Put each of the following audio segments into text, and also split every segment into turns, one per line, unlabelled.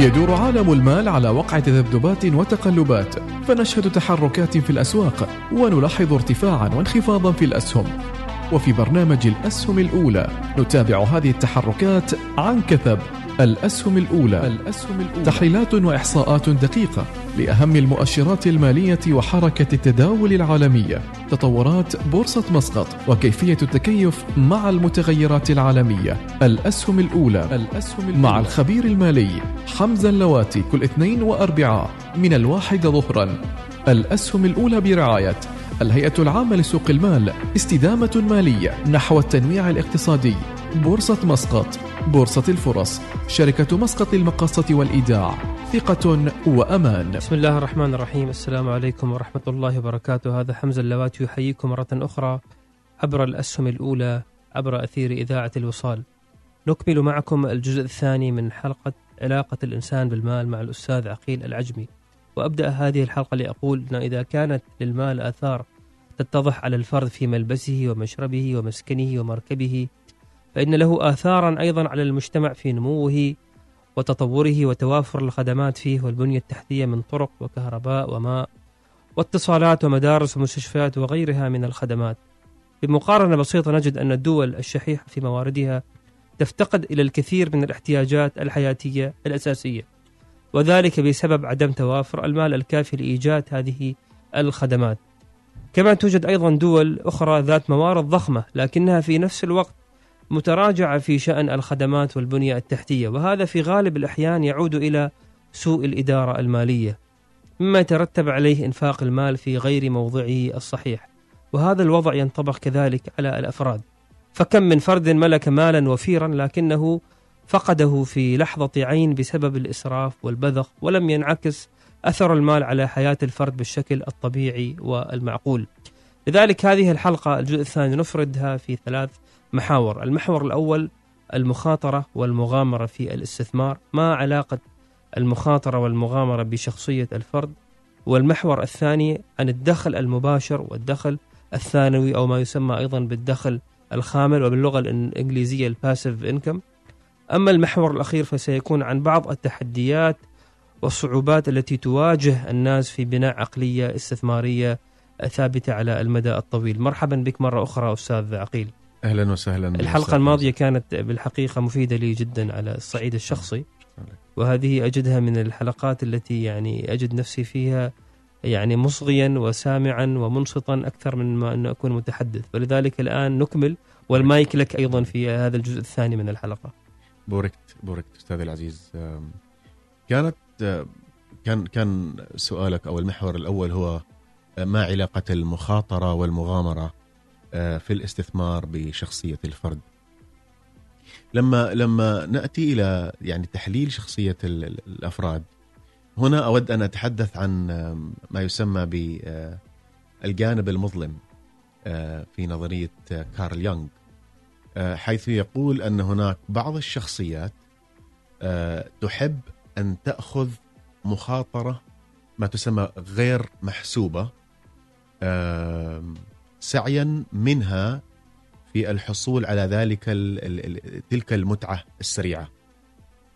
يدور عالم المال على وقع تذبذبات وتقلبات فنشهد تحركات في الأسواق ونلاحظ ارتفاعا وانخفاضا في الأسهم. وفي برنامج الأسهم الأولى نتابع هذه التحركات عن كثب. الأسهم الأولى. الأسهم الأولى تحليلات وإحصاءات دقيقة لأهم المؤشرات المالية وحركة التداول العالمية. تطورات بورصة مسقط وكيفية التكيف مع المتغيرات العالمية. الأسهم الأولى. الأسهم الأولى مع الخبير المالي حمزة اللواتي كل اثنين وأربعاء من الواحدة ظهرا. الأسهم الأولى برعاية الهيئة العامة لسوق المال استدامة مالية نحو التنويع الاقتصادي. بورصة مسقط بورصة الفرص شركة مسقط للمقاصة والإيداع ثقة وأمان.
بسم الله الرحمن الرحيم. السلام عليكم ورحمة الله وبركاته. هذا حمزة اللواتي يحييكم مرة أخرى عبر الأسهم الأولى عبر أثير إذاعة الوصال. نكمل معكم الجزء الثاني من حلقة علاقة الإنسان بالمال مع الأستاذ عقيل العجمي. وأبدأ هذه الحلقة لأقول أن إذا كانت للمال آثار تتضح على الفرد في ملبسه ومشربه ومسكنه ومركبه فإن له آثارا أيضا على المجتمع في نموه وتطوره وتوافر الخدمات فيه والبنية التحتية من طرق وكهرباء وماء واتصالات ومدارس ومستشفيات وغيرها من الخدمات. بمقارنة بسيطة نجد أن الدول الشحيحة في مواردها تفتقد إلى الكثير من الاحتياجات الحياتية الأساسية وذلك بسبب عدم توافر المال الكافي لإيجاد هذه الخدمات. كما توجد أيضا دول أخرى ذات موارد ضخمة لكنها في نفس الوقت متراجعة في شأن الخدمات والبنية التحتية وهذا في غالب الأحيان يعود إلى سوء الإدارة المالية مما يترتب عليه إنفاق المال في غير موضعه الصحيح وهذا الوضع ينطبق كذلك على الأفراد. فكم من فرد ملك مالا وفيرا لكنه فقده في لحظة عين بسبب الإسراف والبذخ ولم ينعكس أثر المال على حياة الفرد بالشكل الطبيعي والمعقول. لذلك هذه الحلقة الجزء الثاني نفردها في ثلاث محاور. المحور الأول المخاطرة والمغامرة في الاستثمار ما علاقة المخاطرة والمغامرة بشخصية الفرد. والمحور الثاني عن الدخل المباشر والدخل الثانوي أو ما يسمى أيضا بالدخل الخامل وباللغة الإنجليزية الباسيف إنكم أما المحور الأخير فسيكون عن بعض التحديات والصعوبات التي تواجه الناس في بناء عقلية استثمارية ثابتة على المدى الطويل. مرحبا بك مرة أخرى أستاذ عقيل.
أهلا وسهلا
الحلقة الماضية كانت بالحقيقة مفيدة لي جدا على الصعيد الشخصي. وهذه أجدها من الحلقات التي يعني أجد نفسي فيها يعني مصغيا وسامعا ومنصتا أكثر من ما أن أكون متحدث. ولذلك الآن نكمل والمايك لك أيضا في هذا الجزء الثاني من الحلقة.
بوركت بوركت أستاذ العزيز. كانت كان كان سؤالك أو المحور الأول هو ما علاقة المخاطرة والمغامرة في الاستثمار بشخصية الفرد. لما لما نأتي إلى يعني تحليل شخصية الأفراد هنا أود أن أتحدث عن ما يسمى بالجانب المظلم في نظرية كارل يونغ حيث يقول أن هناك بعض الشخصيات تحب أن تأخذ مخاطرة ما تسمى غير محسوبة سعيا منها في الحصول على ذلك تلك المتعة السريعة.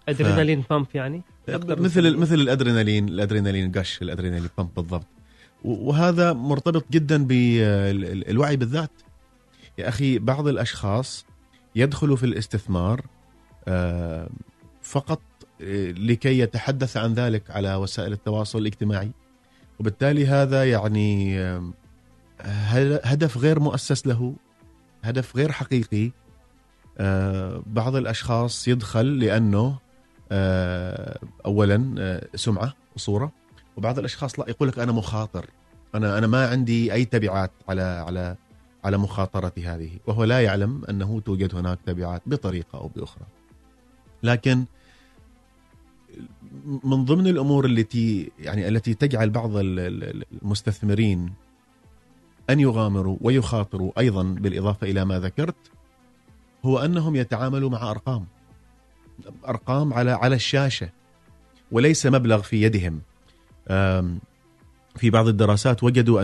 ادرينالين بامب يعني؟
مثل مثل الادرينالين الأدرينالين قش الأدرينالين بامب بالضبط. وهذا مرتبط جدا بالوعي بالذات. يا أخي بعض الأشخاص يدخلوا في الاستثمار فقط لكي يتحدث عن ذلك على وسائل التواصل الاجتماعي. وبالتالي هذا يعني هدف غير مؤسس له هدف غير حقيقي. بعض الأشخاص يدخل لأنه اولا سمعة وصورة وبعض الأشخاص لا يقول لك أنا مخاطر. أنا أنا ما عندي أي تبعات على على على مخاطرتي هذه. وهو لا يعلم أنه توجد هناك تبعات بطريقة أو بأخرى. لكن من ضمن الأمور التي يعني التي تجعل بعض المستثمرين أن يغامروا ويخاطروا أيضا بالإضافة إلى ما ذكرت هو أنهم يتعاملوا مع أرقام أرقام على على الشاشة وليس مبلغ في يدهم. في بعض الدراسات وجدوا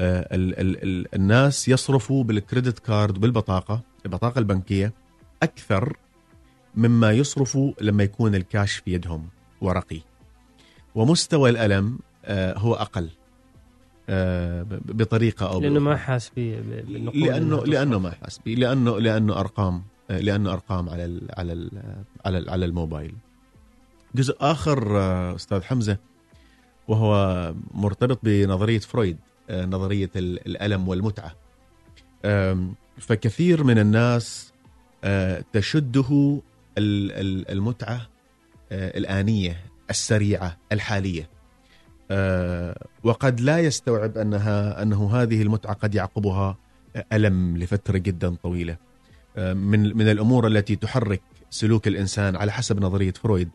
ال ال الناس يصرفوا بالكريدت كارد بالبطاقة البطاقة البنكية أكثر مما يصرفوا لما يكون الكاش في يدهم ورقي. ومستوى الألم آه، هو أقل. آه، ب- بطريقة أو
لأنه ما. حاس بالنقود
لأنه
لأنه.
ما حاس به لأنه لأنه أرقام لأنه أرقام على ال على ال على ال على الموبايل جزء آخر آه، أستاذ حمزة وهو مرتبط بنظرية فرويد آه، نظرية ال- الألم والمتعة فكثير من الناس آه، تشده ال- ال- المتعة آه، الآنية السريعة الحالية آه، وقد لا يستوعب انها أنه هذه المتعة قد يعقبها ألم لفترة جدا طويلة آه، من من الأمور التي تحرك سلوك الإنسان على حسب نظرية فرويد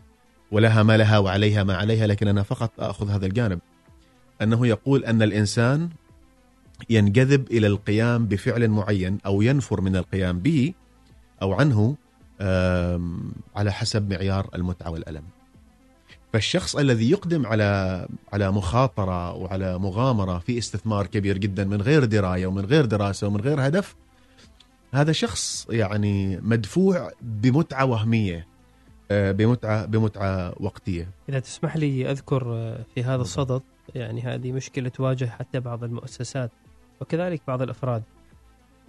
ولها ما لها وعليها ما عليها لكن أنا فقط أخذ هذا الجانب أنه يقول أن الإنسان ينجذب إلى القيام بفعل معين أو ينفر من القيام به أو عنه على حسب معيار المتعة والألم. فالشخص الذي يقدم على على مخاطرة وعلى مغامرة في استثمار كبير جدا من غير دراية ومن غير دراسة ومن غير هدف هذا شخص يعني مدفوع بمتعة وهمية آه، بمتعة بمتعة وقتية.
إذا تسمح لي أذكر آه، في هذا الصدد يعني هذه مشكلة تواجه حتى بعض المؤسسات وكذلك بعض الأفراد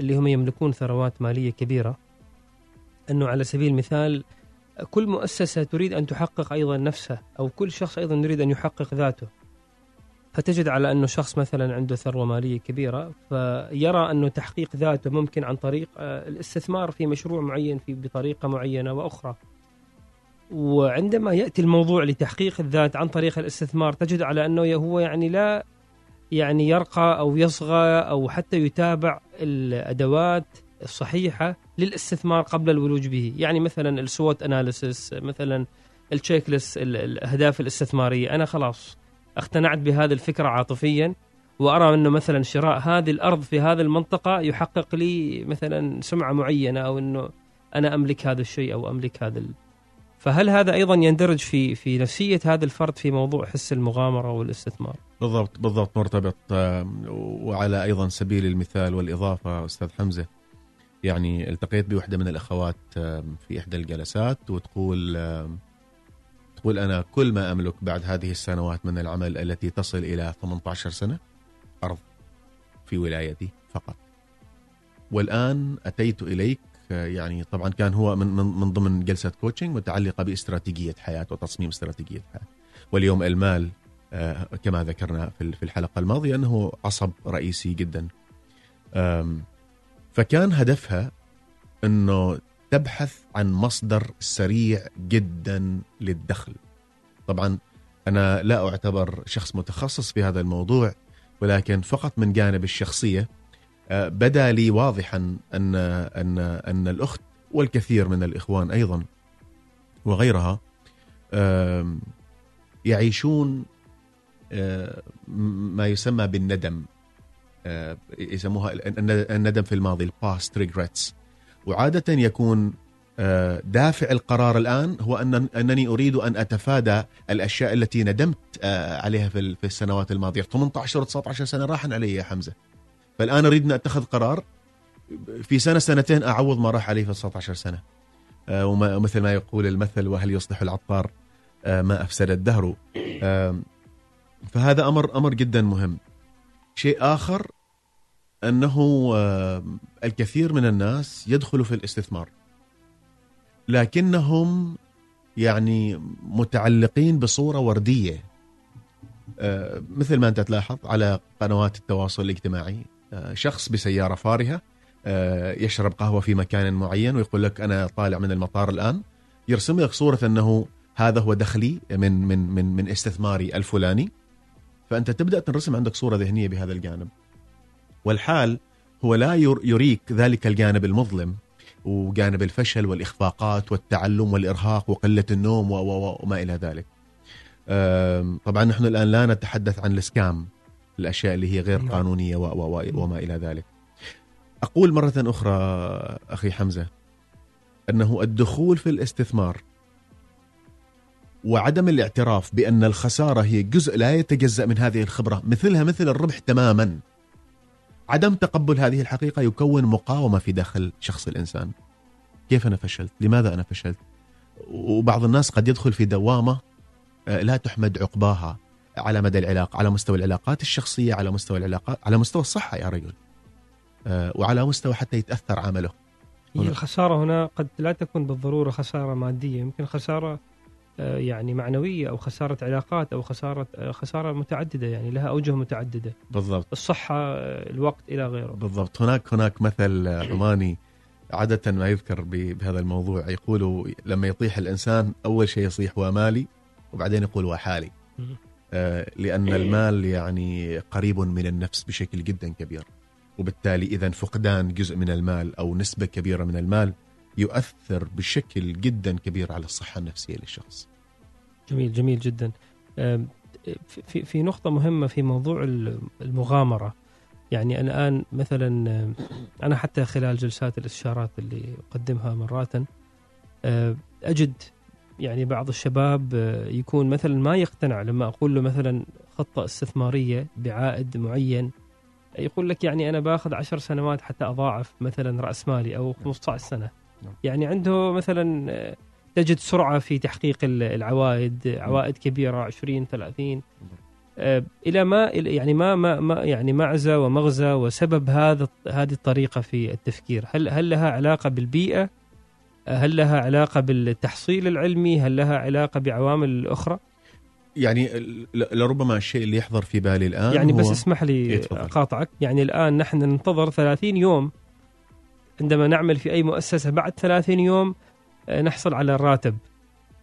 اللي هم يملكون ثروات مالية كبيرة. أنه على سبيل المثال كل مؤسسة تريد أن تحقق أيضا نفسها أو كل شخص أيضا يريد أن يحقق ذاته. فتجد على أنه شخص مثلا عنده ثروة مالية كبيرة فيرى أنه تحقيق ذاته ممكن عن طريق آه، الاستثمار في مشروع معين في بطريقة معينة وأخرى. وعندما يأتي الموضوع لتحقيق الذات عن طريق الاستثمار تجد على أنه هو يعني لا يعني يرقى أو يصغى أو حتى يتابع الأدوات الصحيحه للاستثمار قبل الولوج به، يعني مثلا السوت أناليسيس مثلا التشيك ليست ال- الأهداف الاستثمارية، أنا خلاص اقتنعت بهذه الفكرة عاطفيا وأرى أنه مثلا شراء هذه الأرض في هذه المنطقة يحقق لي مثلا سمعة معينة أو أنه أنا أملك هذا الشيء أو أملك هذا ال... فهل هذا أيضا يندرج في في نفسية هذا الفرد في موضوع حس المغامرة والاستثمار؟
بالضبط بالضبط مرتبط وعلى أيضا سبيل المثال والإضافة أستاذ حمزة. يعني التقيت بوحدة من الأخوات في إحدى الجلسات وتقول تقول أنا كل ما أملك بعد هذه السنوات من العمل التي تصل إلى 18 سنة أرض في ولايتي فقط. والآن أتيت إليك آه، يعني طبعا كان هو من من من ضمن جلسة كوتشنج متعلقة باستراتيجية حياة وتصميم استراتيجية حياة. واليوم المال آه، كما ذكرنا في الحلقة الماضية أنه عصب رئيسي جدا. فكان هدفها إنه تبحث عن مصدر سريع جدا للدخل. طبعا أنا لا أعتبر شخص متخصص في هذا الموضوع ولكن فقط من جانب الشخصية آه، بدا لي واضحا ان ان أن الأخت والكثير من الإخوان أيضا وغيرها يعيشون آه، ما يسمى بالندم. يسموها الن- الندم في الماضي ال past regrets وعادة يكون آه، دافع القرار الآن هو أن أنني أريد أن أتفادى الأشياء التي ندمت آه، عليها في ال- في السنوات الماضية. 18 و 19 سنة راحن علي يا حمزة. فالآن أريد أن أتخذ قرار في سنة سنتين أعوض ما راح علي في 19 سنة. آه، وما- ومثل ما يقول المثل وهل يصلح العطار؟ آه، ما أفسد الدهر. فهذا أمر أمر جدا مهم. شيء آخر أنه آه، الكثير من الناس يدخلوا في الاستثمار. لكنهم يعني متعلقين بصورة وردية. آه، مثل ما أنت تلاحظ على قنوات التواصل الاجتماعي آه، شخص بسيارة فارهة يشرب قهوة في مكان معين ويقول لك أنا طالع من المطار الآن. يرسم لك صورة أنه هذا هو دخلي من من من من استثماري الفلاني. فأنت تبدأ تنرسم عندك صورة ذهنية بهذا الجانب. والحال هو لا ير- يريك ذلك الجانب المظلم وجانب الفشل والإخفاقات والتعلم والإرهاق وقلة النوم وما إلى ذلك. طبعا نحن الآن لا نتحدث عن السكام الأشياء اللي هي غير
نعم.
و- وما إلى ذلك. أقول مرة أخرى أخي حمزة أنه الدخول في الاستثمار وعدم الاعتراف بأن الخسارة هي جزء لا يتجزأ من هذه الخبرة مثلها مثل الربح تماما عدم تقبل هذه الحقيقة يكون مقاومة في داخل شخص الإنسان. كيف أنا فشلت؟ لماذا أنا فشلت؟ وبعض الناس قد يدخل في دوامة آه، لا تحمد عقباها على مدى العلاقة على مستوى العلاقات الشخصية على مستوى العلاقات على مستوى الصحة يا رجل. آه، وعلى مستوى حتى يتأثر عمله.
هي. الخسارة هنا قد لا تكون بالضرورة خسارة مادية يمكن خسارة يعني معنوية أو خسارة علاقات أو خسارة آه، خسارة متعددة يعني لها أوجه متعددة.
بالضبط.
الصحة آه، الوقت إلى غيره.
بالضبط. هناك هناك مثل عماني عادة ما يذكر بهذا الموضوع. يقولوا لما يطيح الإنسان أول شيء يصيح ومالي وبعدين يقول وحالي. آه، لأن المال يعني قريب من النفس بشكل جدا كبير. وبالتالي إذا فقدان جزء من المال أو نسبة كبيرة من المال يؤثر بشكل جدا كبير على الصحة النفسية للشخص.
جميل جميل جدا. في في نقطة مهمة في موضوع المغامرة. يعني أنا الآن مثلا أنا حتى خلال جلسات الاستشارات اللي أقدمها مرات أجد يعني بعض الشباب يكون مثلا ما يقتنع لما أقول له مثلا خطة استثمارية بعائد معين. يقول لك يعني أنا باخذ عشر سنوات حتى أضاعف مثلا رأس مالي أو 15 سنة. يعني عنده مثلا آه، تجد سرعة في تحقيق ال- العوائد عوائد كبيرة 20 30 آه، إلى ما يعني ما ما يعني معزة ومغزى وسبب هذا هذه الطريقة في التفكير. هل هل لها علاقة بالبيئة؟ آه، هل لها علاقة بالتحصيل العلمي؟ هل لها علاقة بعوامل أخرى
يعني لربما الشيء اللي يحضر في بالي الآن
يعني بس اسمح لي
إيه، تفضل.
أقاطعك. يعني الآن نحن ننتظر 30 يوم عندما نعمل في أي مؤسسة بعد 30 يوم آه، نحصل على الراتب.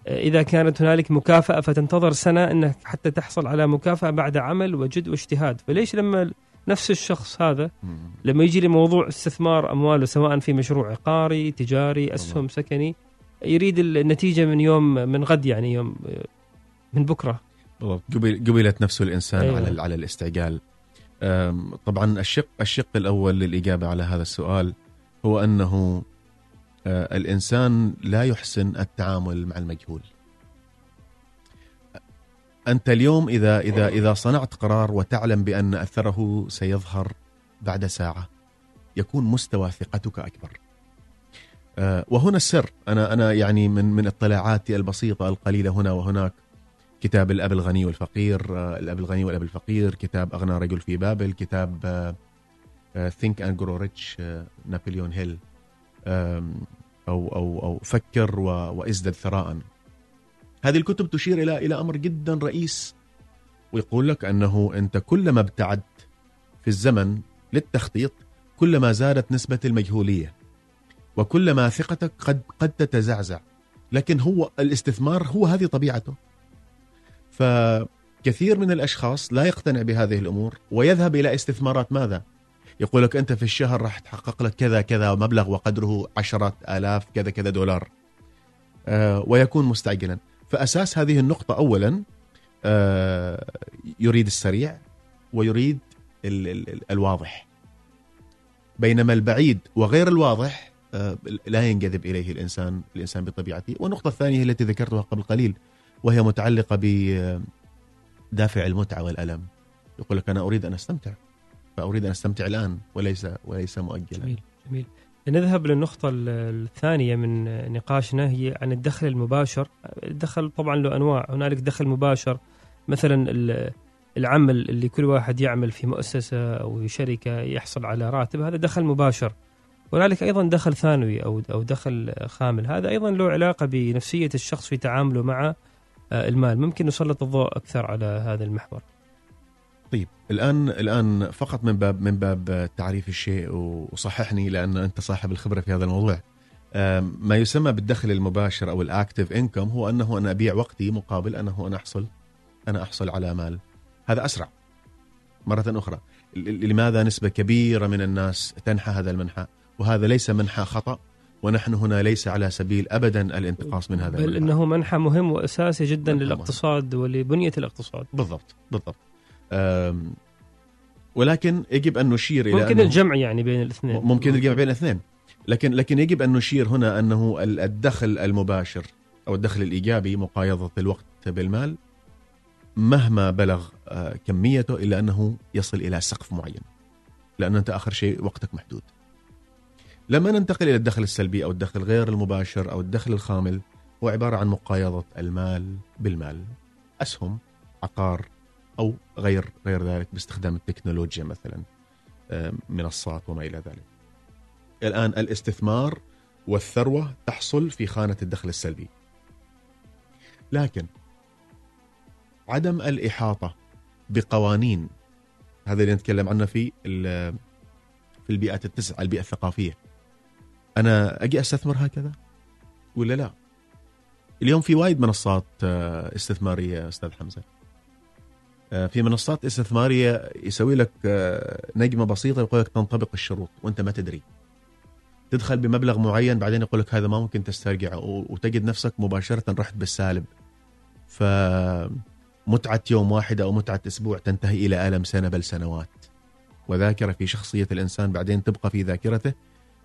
آه، إذا كانت هنالك مكافأة فتنتظر سنة أنك حتى تحصل على مكافأة بعد عمل وجد واجتهاد. فليش لما نفس الشخص هذا. لما يجي لموضوع استثمار أمواله سواء في مشروع عقاري تجاري أسهم سكني يريد النتيجة من يوم من غد يعني يوم آه، من بكرة.
بالضبط قبل قبلت نفسه الإنسان
أيوة.
على على الاستعجال. طبعا الشق الشق الأول للإجابة على هذا السؤال هو أنه آه، الإنسان لا يحسن التعامل مع المجهول. أنت اليوم إذا إذا إذا صنعت قرار وتعلم بأن أثره سيظهر بعد ساعة يكون مستوى ثقتك أكبر. آه، وهنا السر. أنا أنا يعني من من اطلاعاتي البسيطة القليلة هنا وهناك. كتاب الأب الغني والفقير آه، الأب الغني والأب الفقير كتاب أغنى رجل في بابل كتاب Think and Grow Rich نابليون هيل أو أو أو فكر وازدد ثراء. هذه الكتب تشير إلى إلى أمر جدا رئيس ويقول لك أنه أنت كلما ابتعدت في الزمن للتخطيط كلما زادت نسبة المجهولية وكلما ثقتك قد قد تتزعزع. لكن هو الاستثمار هو هذه طبيعته. فكثير من الأشخاص لا يقتنع بهذه الأمور ويذهب إلى استثمارات ماذا؟ يقول لك أنت في الشهر راح تحقق لك كذا كذا مبلغ وقدره عشرات آلاف كذا كذا دولار. آه ويكون مستعجلا. فأساس هذه النقطة اولا آه يريد السريع ويريد ال ال ال الواضح. بينما البعيد وغير الواضح آه لا ينجذب إليه الإنسان الإنسان بطبيعته. والنقطة الثانية التي ذكرتها قبل قليل وهي متعلقة بدافع المتعة والألم. يقول لك أنا أريد أن أستمتع. فأريد أن أستمتع الآن وليس وليس مؤجلا.
جميل جميل. نذهب للنقطة ال- الثانية من نقاشنا هي عن الدخل المباشر. الدخل طبعا له أنواع. هنالك دخل مباشر مثلا ال- العمل اللي كل واحد يعمل في مؤسسة أو شركة يحصل على راتب هذا دخل مباشر. هنالك أيضا دخل ثانوي أو أو دخل خامل. هذا أيضا له علاقة بنفسية الشخص في تعامله مع آه، المال. ممكن نسلط الضوء أكثر على هذا المحور.
طيب الآن الآن فقط من باب من باب تعريف الشيء وصححني لأن أنت صاحب الخبرة في هذا الموضوع. ما يسمى بالدخل المباشر أو الاكتف انكم هو أنه أنا أبيع وقتي مقابل أنه أنا أحصل أنا أحصل على مال. هذا أسرع. مرة أخرى. لماذا نسبة كبيرة من الناس تنحى هذا المنحى؟ وهذا ليس منحى خطأ ونحن هنا ليس على سبيل ابدا الانتقاص من هذا
بل
المنحى.
إنه منحى مهم وأساسي جدا
منحى مهم.
للاقتصاد ولبنية الاقتصاد.
بالضبط بالضبط. ولكن يجب أن نشير إلى
ممكن الجمع يعني بين الاثنين.
ممكن الجمع بين الاثنين. لكن لكن يجب أن نشير هنا أنه ال- الدخل المباشر أو الدخل الإيجابي مقايضة الوقت بالمال مهما بلغ آه، كميته إلا أنه يصل إلى سقف معين. لأن أنت آخر شيء وقتك محدود. لما ننتقل إلى الدخل السلبي أو الدخل غير المباشر أو الدخل الخامل هو عبارة عن مقايضة المال بالمال. أسهم عقار أو غير غير ذلك باستخدام التكنولوجيا مثلا آه، منصات وما إلى ذلك. الآن الاستثمار والثروة تحصل في خانة الدخل السلبي. لكن عدم الإحاطة بقوانين هذا اللي نتكلم عنه في في البيئات التسع البيئة الثقافية. أنا أجي أستثمر هكذا ولا لا؟ اليوم في وايد منصات آه، استثمارية أستاذ حمزة. آه، في منصات استثمارية يسوي لك آه، نجمة بسيطة يقول لك تنطبق الشروط وانت ما تدري. تدخل بمبلغ معين بعدين يقول لك هذا ما ممكن تسترجعه وتجد نفسك مباشرة رحت بالسالب. فمتعه يوم واحد أو متعة أسبوع تنتهي إلى ألم سنة بل سنوات. وذاكرة في شخصية الإنسان بعدين تبقى في ذاكرته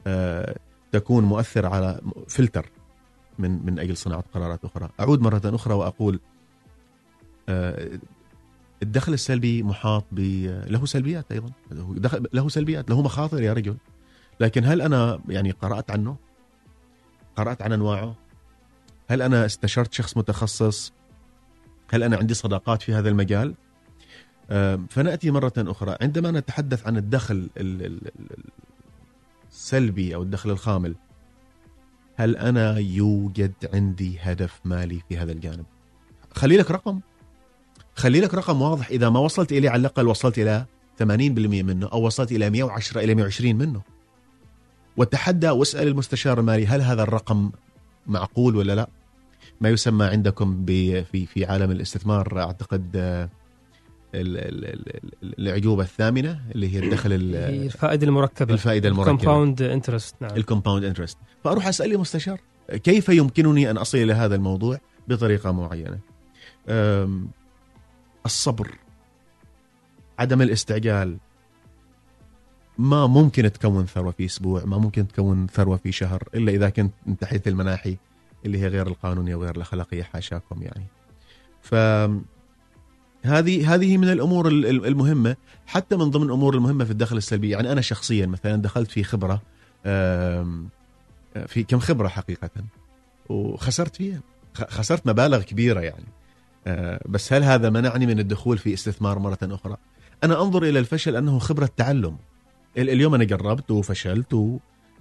آه، تكون مؤثر على فلتر من من أجل صناعة قرارات أخرى. أعود مرة أخرى وأقول الدخل السلبي محاط ب له سلبيات أيضا له دخل له سلبيات له مخاطر يا رجل لكن هل أنا يعني قرأت عنه؟ قرأت عن أنواعه؟ هل أنا استشرت شخص متخصص؟ هل أنا عندي صداقات في هذا المجال؟ فنأتي مرة أخرى عندما نتحدث عن الدخل ال- ال- ال- السلبي أو الدخل الخامل هل أنا يوجد عندي هدف مالي في هذا الجانب؟ خلي لك رقم خلي لك رقم واضح. إذا ما وصلت إليه على الأقل وصلت إلى 80% منه أو وصلت إلى 110 إلى 120 منه. وتحدى واسأل المستشار المالي هل هذا الرقم معقول ولا لا؟ ما يسمى عندكم في في عالم الاستثمار أعتقد آه، ال- ال- ال- ال- العجوبه الثامنة اللي هي الدخل
الفائدة المركبة.
الفائدة المركبة.
compound interest نعم.
ال compound interest. فأروح أسأل المستشار كيف يمكنني أن أصل إلى هذا الموضوع بطريقة معينة؟ الصبر عدم الاستعجال. ما ممكن تكون ثروة في أسبوع ما ممكن تكون ثروة في شهر إلا إذا كنت من تحت المناحي اللي هي غير القانونية وغير الأخلاقية حاشاكم يعني. ف هذه هذه من الأمور ال- ال- المهمة حتى من ضمن الأمور المهمة في الدخل السلبي. يعني أنا شخصيا مثلا دخلت في خبرة في كم خبرة حقيقه وخسرت فيها خسرت مبالغ كبيرة يعني. بس هل هذا منعني من الدخول في استثمار مرة أخرى؟ أنا أنظر إلى الفشل أنه خبرة تعلم ال- اليوم أنا جربت وفشلت و-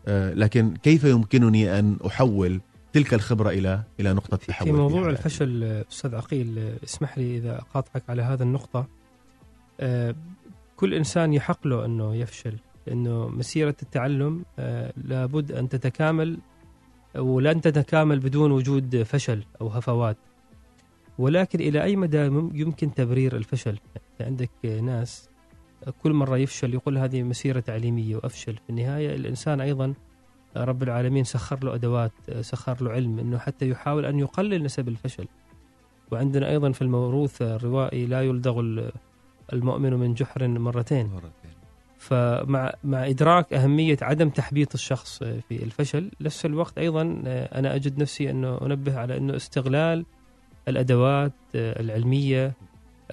آه، لكن كيف يمكنني أن أحول تلك الخبرة إلى إلى نقطة تحول
في موضوع
حياتي؟
الفشل آه، أستاذ عقيل آه، اسمح لي إذا أقاطعك على هذا النقطة آه، كل إنسان يحق له أنه يفشل لأنه مسيرة التعلم آه، لابد أن تتكامل ولن تتكامل بدون وجود فشل أو هفوات ولكن إلى أي مدى يمكن تبرير الفشل؟ يعني عندك ناس كل مرة يفشل يقول هذه مسيرة تعليمية وأفشل. في النهاية الإنسان أيضا رب العالمين سخر له أدوات سخر له علم إنه حتى يحاول أن يقلل نسب الفشل. وعندنا أيضا في الموروث الروائي لا يلدغ ال- المؤمن من جحر مرتين. فمع مع إدراك أهمية عدم تحبيط الشخص في الفشل نفس الوقت أيضا أنا أجد نفسي أنه أنبه على أنه استغلال الأدوات العلمية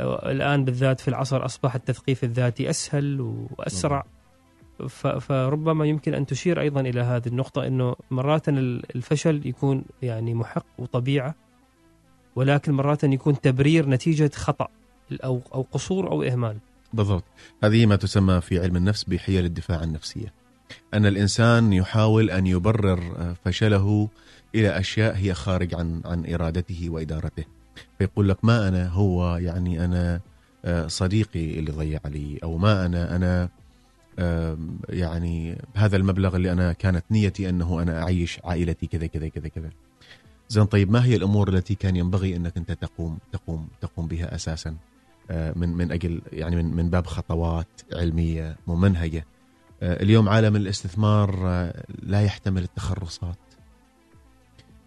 الآن بالذات في العصر أصبح التثقيف الذاتي أسهل وأسرع. فربما يمكن أن تشير أيضا إلى هذه النقطة إنه مرات ال- الفشل يكون يعني محق وطبيعة ولكن مرات يكون تبرير نتيجة خطأ أو أو قصور أو إهمال.
بالضبط. هذه ما تسمى في علم النفس بحيل الدفاع النفسية. أن الإنسان يحاول أن يبرر فشله إلى أشياء هي خارج عن عن إرادته وإدارته. فيقول لك ما أنا هو يعني أنا آه، صديقي اللي ضيع لي أو ما أنا آم، يعني هذا المبلغ اللي أنا كانت نيتي أنه أنا أعيش عائلتي كذا كذا كذا كذا. زين طيب ما هي الأمور التي كان ينبغي أنك أنت تقوم تقوم تقوم بها أساساً؟ آه، من من أجل يعني من من باب خطوات علمية ممنهجة. آه، اليوم عالم الاستثمار لا يحتمل التخرصات.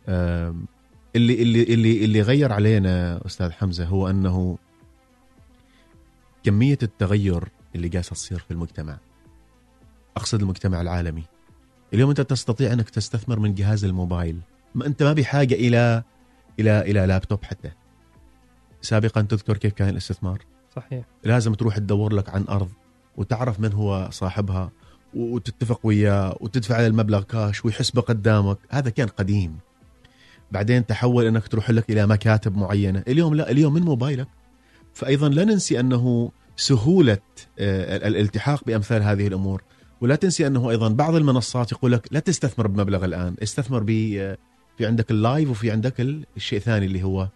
اللي اللي اللي اللي غير علينا أستاذ حمزة هو أنه كمية التغير اللي قاعدة تصير في المجتمع. أقصد المجتمع العالمي. اليوم أنت تستطيع أنك تستثمر من جهاز الموبايل. ما أنت ما بحاجه إلى إلى إلى لابتوب حتى. سابقا تذكر كيف كان الاستثمار؟
صحيح.
لازم تروح تدور لك عن أرض وتعرف من هو صاحبها وتتفق وياه وتدفع على المبلغ كاش ويحسبه قدامك هذا كان قديم. بعدين تحول إنك تروح لك إلى مكاتب معينة. اليوم لا اليوم من موبايلك. فايضا لا ننسي أنه سهولة آه، الالتحاق بأمثال هذه الأمور. ولا تنسي أنه أيضا بعض المنصات يقول لك لا تستثمر بمبلغ الآن استثمر ب في عندك اللايف وفي عندك الشيء الثاني اللي هو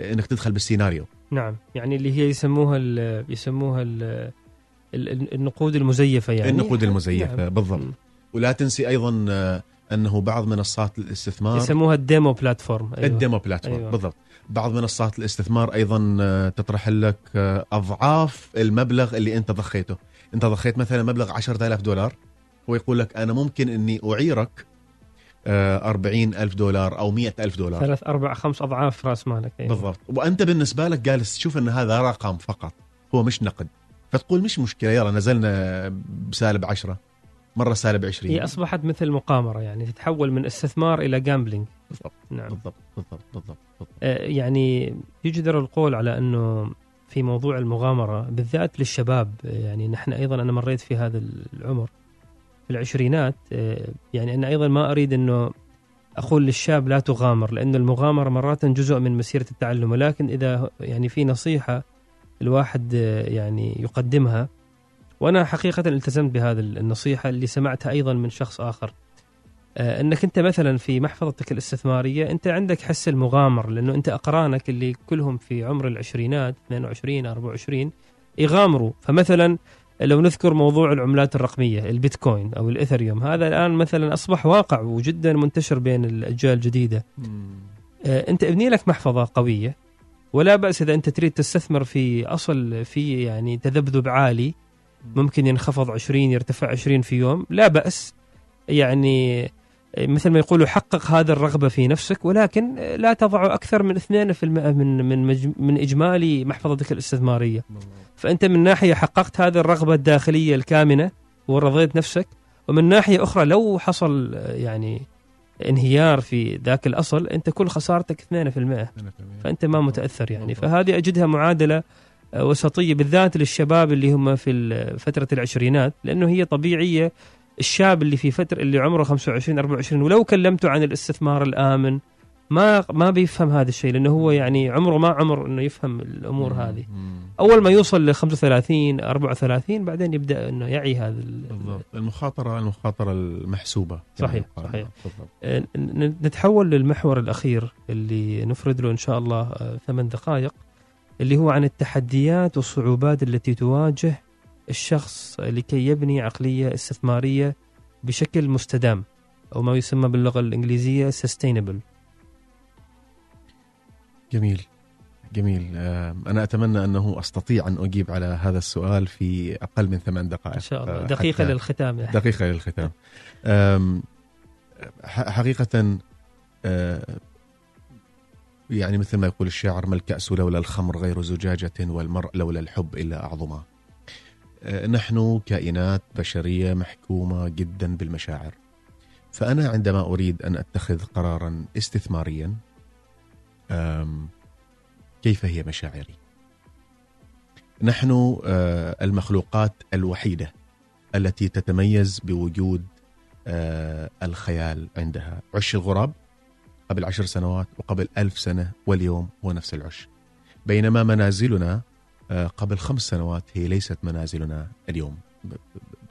إنك تدخل بالسيناريو.
نعم يعني اللي هي يسموها ال يسموها ال النقود المزيفة يعني.
النقود المزيفة نعم. بالضبط. ولا تنسي أيضا آه، أنه بعض منصات الاستثمار
يسموها ال demo platform
أيوة. ال demo platform أيوة. بالضبط بعض منصات الاستثمار أيضا آه، تطرح لك آه، أضعاف المبلغ اللي أنت ضخيته أنت ضخيت مثلا مبلغ 10000 دولار هو يقول لك أنا ممكن إني أعيرك 40 ألف دولار أو 100 ألف دولار
ثلاث أربع خمس أضعاف رأس مالك
أيوة. بالضبط وأنت بالنسبة لك جالس تشوف أن هذا رقم فقط هو مش نقد فتقول مش مشكلة يلا نزلنا بسالب 10 مرة سالب 20
هي أصبحت مثل مقامرة يعني تتحول من استثمار إلى جامبلينج
بالضبط نعم. بالضبط بالضبط بالضبط,
بالضبط. آه يعني يجدر القول على أنه في موضوع المغامرة بالذات للشباب يعني نحن أيضا أنا مريت في هذا العمر في العشرينات آه، يعني أنا أيضا ما أريد أنه أقول للشاب لا تغامر لأن المغامرة مرات جزء من مسيرة التعلم ولكن إذا يعني في نصيحة الواحد آه، يعني يقدمها وأنا حقيقة التزمت بهذا النصيحة اللي سمعتها أيضا من شخص آخر. آه، إنك أنت مثلا في محفظتك الاستثمارية أنت عندك حس المغامر لأنه أنت أقرانك اللي كلهم في عمر العشرينات 22 24 يغامروا. فمثلا لو نذكر موضوع العملات الرقمية البيتكوين أو الاثريوم هذا الآن مثلا أصبح واقع وجدا منتشر بين الأجيال الجديدة. آه، أنت ابني لك محفظة قوية ولا بأس إذا أنت تريد تستثمر في أصل في يعني تذبذب عالي ممكن ينخفض 20 يرتفع 20 في يوم. لا بأس. يعني مثل ما يقولوا حقق هذه الرغبة في نفسك ولكن لا تضع أكثر من 2% من من من إجمالي محفظتك الاستثمارية. فأنت من ناحية حققت هذه الرغبة الداخلية الكامنة ورضيت نفسك ومن ناحية أخرى لو حصل يعني انهيار في ذاك الأصل أنت كل خسارتك 2% فأنت ما متأثر يعني. فهذه أجدها معادلة وسطية بالذات للشباب اللي هم في فترة العشرينات لأنه هي طبيعية الشاب اللي في فتره اللي عمره 25 24 ولو كلمته عن الاستثمار الآمن ما ما بيفهم هذا الشيء لأنه هو يعني عمره ما عمر إنه يفهم الأمور مم. هذه. أول ما يوصل ل 35 34 بعدين يبدأ إنه يعي هذا
بالضبط. المخاطره المخاطرة المحسوبة.
صحيح صحيح. آه، نتحول للمحور الأخير اللي نفرد له إن شاء الله آه، ثمان دقائق. اللي هو عن التحديات والصعوبات التي تواجه الشخص لكي يبني عقلية استثمارية بشكل مستدام أو ما يسمى باللغة الإنجليزية sustainable.
جميل. جميل. آه، أنا أتمنى أنه أستطيع أن أجيب على هذا السؤال في أقل من ثمان دقائق. إن
شاء الله. دقيقة للختام.
يعني. دقيقة للختام. حقيقة آه، يعني مثل ما يقول الشاعر ما الكأس لولا الخمر غير زجاجة والمرء لولا الحب إلا أعظما آه، نحن كائنات بشرية محكومة جدا بالمشاعر. فأنا عندما أريد أن أتخذ قرارا استثماريا كيف هي مشاعري؟ نحن آه، المخلوقات الوحيدة التي تتميز بوجود آه، الخيال عندها عش الغراب قبل عشر سنوات وقبل ألف سنة واليوم هو نفس العش بينما منازلنا آه، قبل خمس سنوات هي ليست منازلنا اليوم.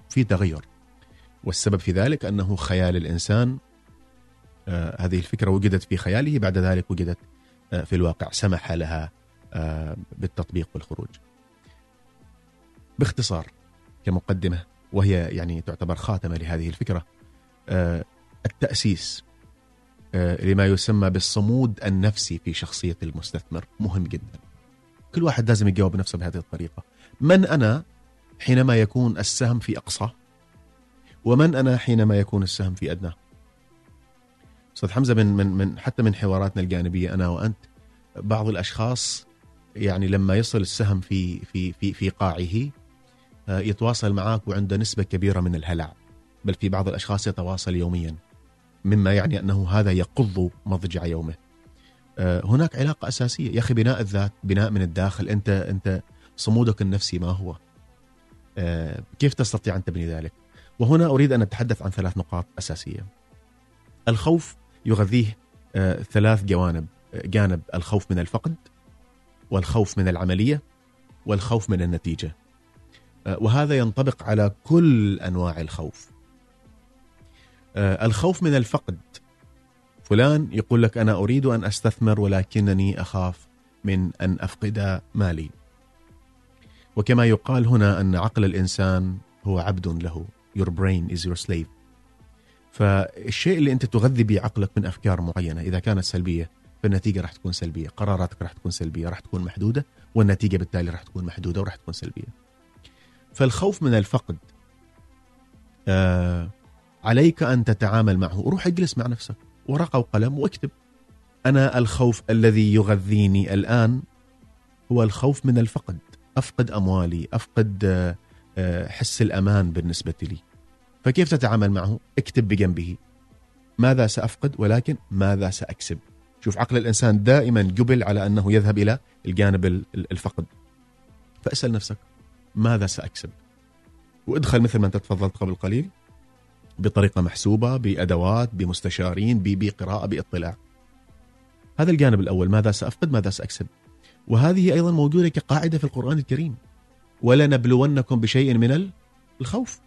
في تغير. والسبب في ذلك أنه خيال الإنسان آه، هذه الفكرة وجدت في خياله بعد ذلك وجدت آه، في الواقع. سمح لها بالتطبيق والخروج. باختصار كمقدمة وهي يعني تعتبر خاتمة لهذه الفكرة التأسيس لما يسمى بالصمود النفسي في شخصية المستثمر. مهم جدا. كل واحد لازم يجاوب نفسه بهذه الطريقة. من أنا حينما يكون السهم في أقصى؟ ومن أنا حينما يكون السهم في أدنى؟ أستاذ حمزة من, من, من حتى من حواراتنا الجانبية أنا وأنت بعض الأشخاص يعني لما يصل السهم في في في في قاعه آه، يتواصل معك وعنده نسبة كبيرة من الهلع. بل في بعض الأشخاص يتواصل يوميا. مما يعني أنه هذا يقض مضجع يومه. آه، هناك علاقة أساسية. يا أخي بناء الذات بناء من الداخل أنت أنت صمودك النفسي ما هو؟ آه، كيف تستطيع أن تبني ذلك؟ وهنا أريد أن أتحدث عن ثلاث نقاط أساسية. الخوف يغذيه آه، ثلاث جوانب. جانب الخوف من الفقد والخوف من العملية والخوف من النتيجة. وهذا ينطبق على كل أنواع الخوف. الخوف من الفقد. فلان يقول لك أنا أريد أن أستثمر ولكنني أخاف من أن أفقد مالي. وكما يقال هنا أن عقل الإنسان هو عبد له. Your brain is your slave. فالشيء اللي أنت تغذي به عقلك من أفكار معينة إذا كانت سلبية فالنتيجة راح تكون سلبية. قراراتك راح تكون سلبية راح تكون محدودة والنتيجة بالتالي راح تكون محدودة وراح تكون سلبية. فالخوف من الفقد آه عليك أن تتعامل معه. روح اجلس مع نفسك. ورقه وقلم واكتب. أنا الخوف الذي يغذيني الآن هو الخوف من الفقد. أفقد أموالي أفقد آه، آه، حس الأمان بالنسبة لي. فكيف تتعامل معه؟ اكتب بجنبه. ماذا سأفقد ولكن ماذا سأكسب؟ شوف عقل الإنسان دائما جبل على أنه يذهب إلى الجانب ال- ال- الفقد. فاسأل نفسك ماذا سأكسب؟ وادخل مثل ما أنت تفضلت قبل قليل. بطريقة محسوبة بأدوات بمستشارين بقراءة باطلاع. هذا الجانب الأول ماذا سأفقد ماذا سأكسب. وهذه أيضا موجودة كقاعدة في القرآن الكريم. ولنبلونكم بشيء من ال- الخوف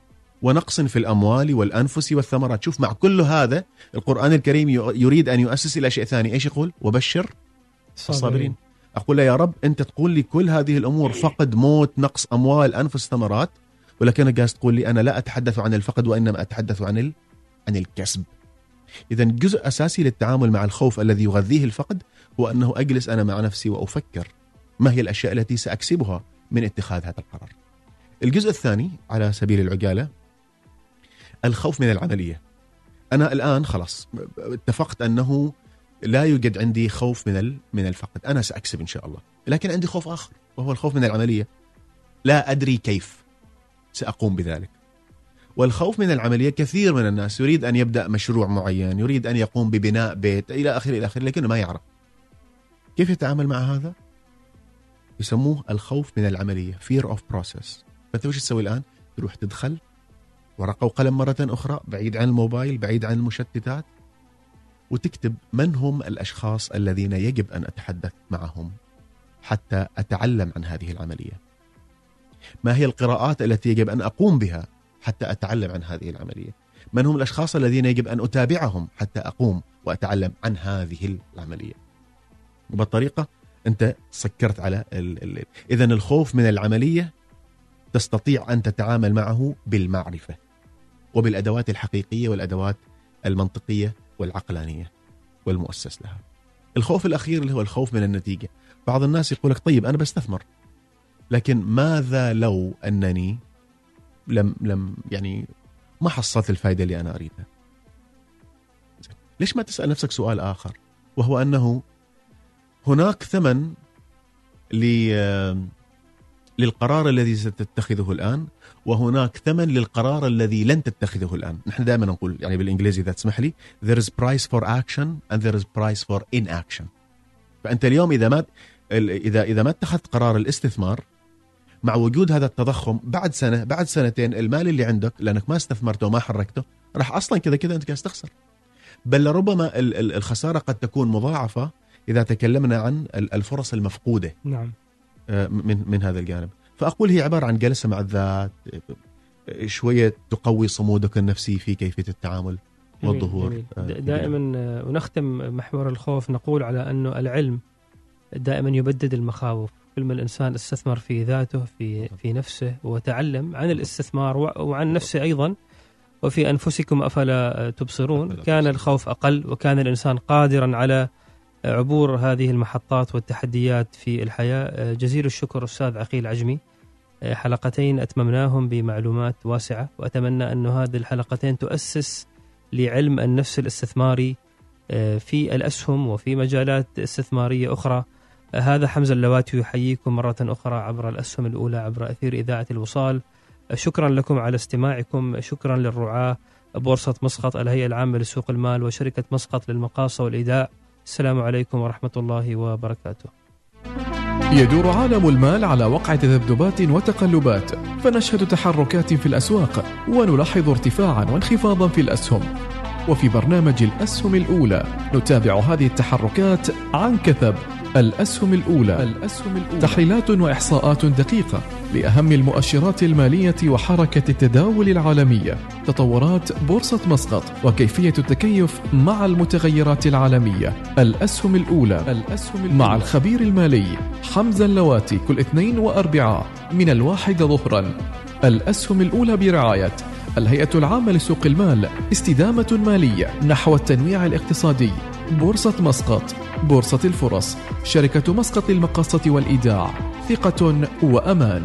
ونقص في الأموال والأنفس والثمرات. شوف مع كل هذا القرآن الكريم يريد أن يؤسس إلى شيء ثاني. إيش يقول؟ وبشر الصابرين. أقول له يا رب أنت تقول لي كل هذه الأمور فقد موت نقص أموال أنفس ثمرات ولكنك جالس تقول لي أنا لا أتحدث عن الفقد وإنما أتحدث عن ال... عن الكسب. اذا جزء أساسي للتعامل مع الخوف الذي يغذيه الفقد هو أنه أجلس أنا مع نفسي وأفكر ما هي الأشياء التي سأكسبها من اتخاذ هذا القرار. الجزء الثاني على سبيل العجالة الخوف من العملية. أنا الآن خلاص اتفقت أنه لا يوجد عندي خوف من من الفقد. أنا سأكسب إن شاء الله. لكن عندي خوف آخر وهو الخوف من العملية. لا أدري كيف. سأقوم بذلك. والخوف من العملية كثير من الناس. يريد أن يبدأ مشروع معين يريد أن يقوم ببناء بيت إلى آخره إلى آخره لكنه ما يعرف. كيف يتعامل مع هذا؟ يسموه الخوف من العملية fear of process. فانت وش تسوي الآن؟ تروح تدخل ورقة وقلم مرة أخرى بعيد عن الموبايل بعيد عن المشتتات وتكتب من هم الأشخاص الذين يجب أن أتحدث معهم حتى أتعلم عن هذه العملية. ما هي القراءات التي يجب أن أقوم بها حتى أتعلم عن هذه العملية؟ من هم الأشخاص الذين يجب أن أتابعهم حتى أقوم وأتعلم عن هذه العملية؟ وبالطريقة أنت سكرت على ال... اذا الخوف من العملية تستطيع أن تتعامل معه بالمعرفة وبالأدوات الحقيقية والأدوات المنطقية والعقلانية والمؤسس لها. الخوف الأخير اللي هو الخوف من النتيجة، بعض الناس يقول لك طيب أنا بستثمر لكن ماذا لو أنني لم لم يعني ما حصلت الفائده اللي أنا أريدها؟ ليش ما تسأل نفسك سؤال آخر وهو أنه هناك ثمن للقرار الذي ستتخذه الآن وهناك ثمن للقرار الذي لن تتخذه الآن، نحن دائما نقول يعني بالإنجليزي إذا تسمح لي there is price for action and there is price for inaction. فأنت اليوم إذا ما اذا إذا ما اتخذت قرار الاستثمار مع وجود هذا التضخم بعد سنة بعد سنتين المال اللي عندك لأنك ما استثمرته وما حركته راح أصلا كذا كذا أنت قاعد تخسر. بل ربما ال- ال- الخسارة قد تكون مضاعفة إذا تكلمنا عن ال- الفرص المفقودة.
نعم.
من من هذا الجانب. فأقول هي عبارة عن جلسة مع الذات شوية تقوي صمودك النفسي في كيفية التعامل
جميل،
والظهور.
جميل.
آه، في
دائما آه، ونختم محور الخوف نقول على أنه العلم دائما يبدد المخاوف. كل ما الإنسان استثمر في ذاته في في نفسه وتعلم عن الاستثمار وعن نفسه أيضا. وفي أنفسكم أفلا تبصرون؟ كان. الخوف أقل وكان الإنسان قادرا على عبور هذه المحطات والتحديات في الحياة. جزيل الشكر أستاذ عقيل عجمي. حلقتين أتممناهم بمعلومات واسعة وأتمنى انه هذه الحلقتين تؤسس لعلم النفس الاستثماري آه، في الأسهم وفي مجالات استثمارية أخرى. هذا حمزة اللواتي يحييكم مرة أخرى عبر الأسهم الأولى عبر أثير إذاعة الوصال. شكرا لكم على استماعكم. شكرا للرعاة. بورصة مسقط الهيئة العامة لسوق المال وشركة مسقط للمقاصة والايداع السلام عليكم ورحمة الله وبركاته.
يدور عالم المال على وقع تذبذبات وتقلبات فنشهد تحركات في الأسواق ونلاحظ ارتفاعا وانخفاضا في الأسهم. وفي برنامج الأسهم الأولى نتابع هذه التحركات عن كثب. الأسهم الأولى. الأسهم الأولى تحليلات وإحصاءات دقيقة لأهم المؤشرات المالية وحركة التداول العالمية. تطورات بورصة مسقط وكيفية التكيف مع المتغيرات العالمية. الأسهم الأولى. الأسهم الأولى مع الخبير المالي حمزة اللواتي كل اثنين وأربعاء من الواحدة ظهرا. الأسهم الأولى برعاية الهيئة العامة لسوق المال استدامة مالية نحو التنويع الاقتصادي. بورصة مسقط بورصة الفرص شركة مسقط للمقاصة والإيداع ثقة وأمان.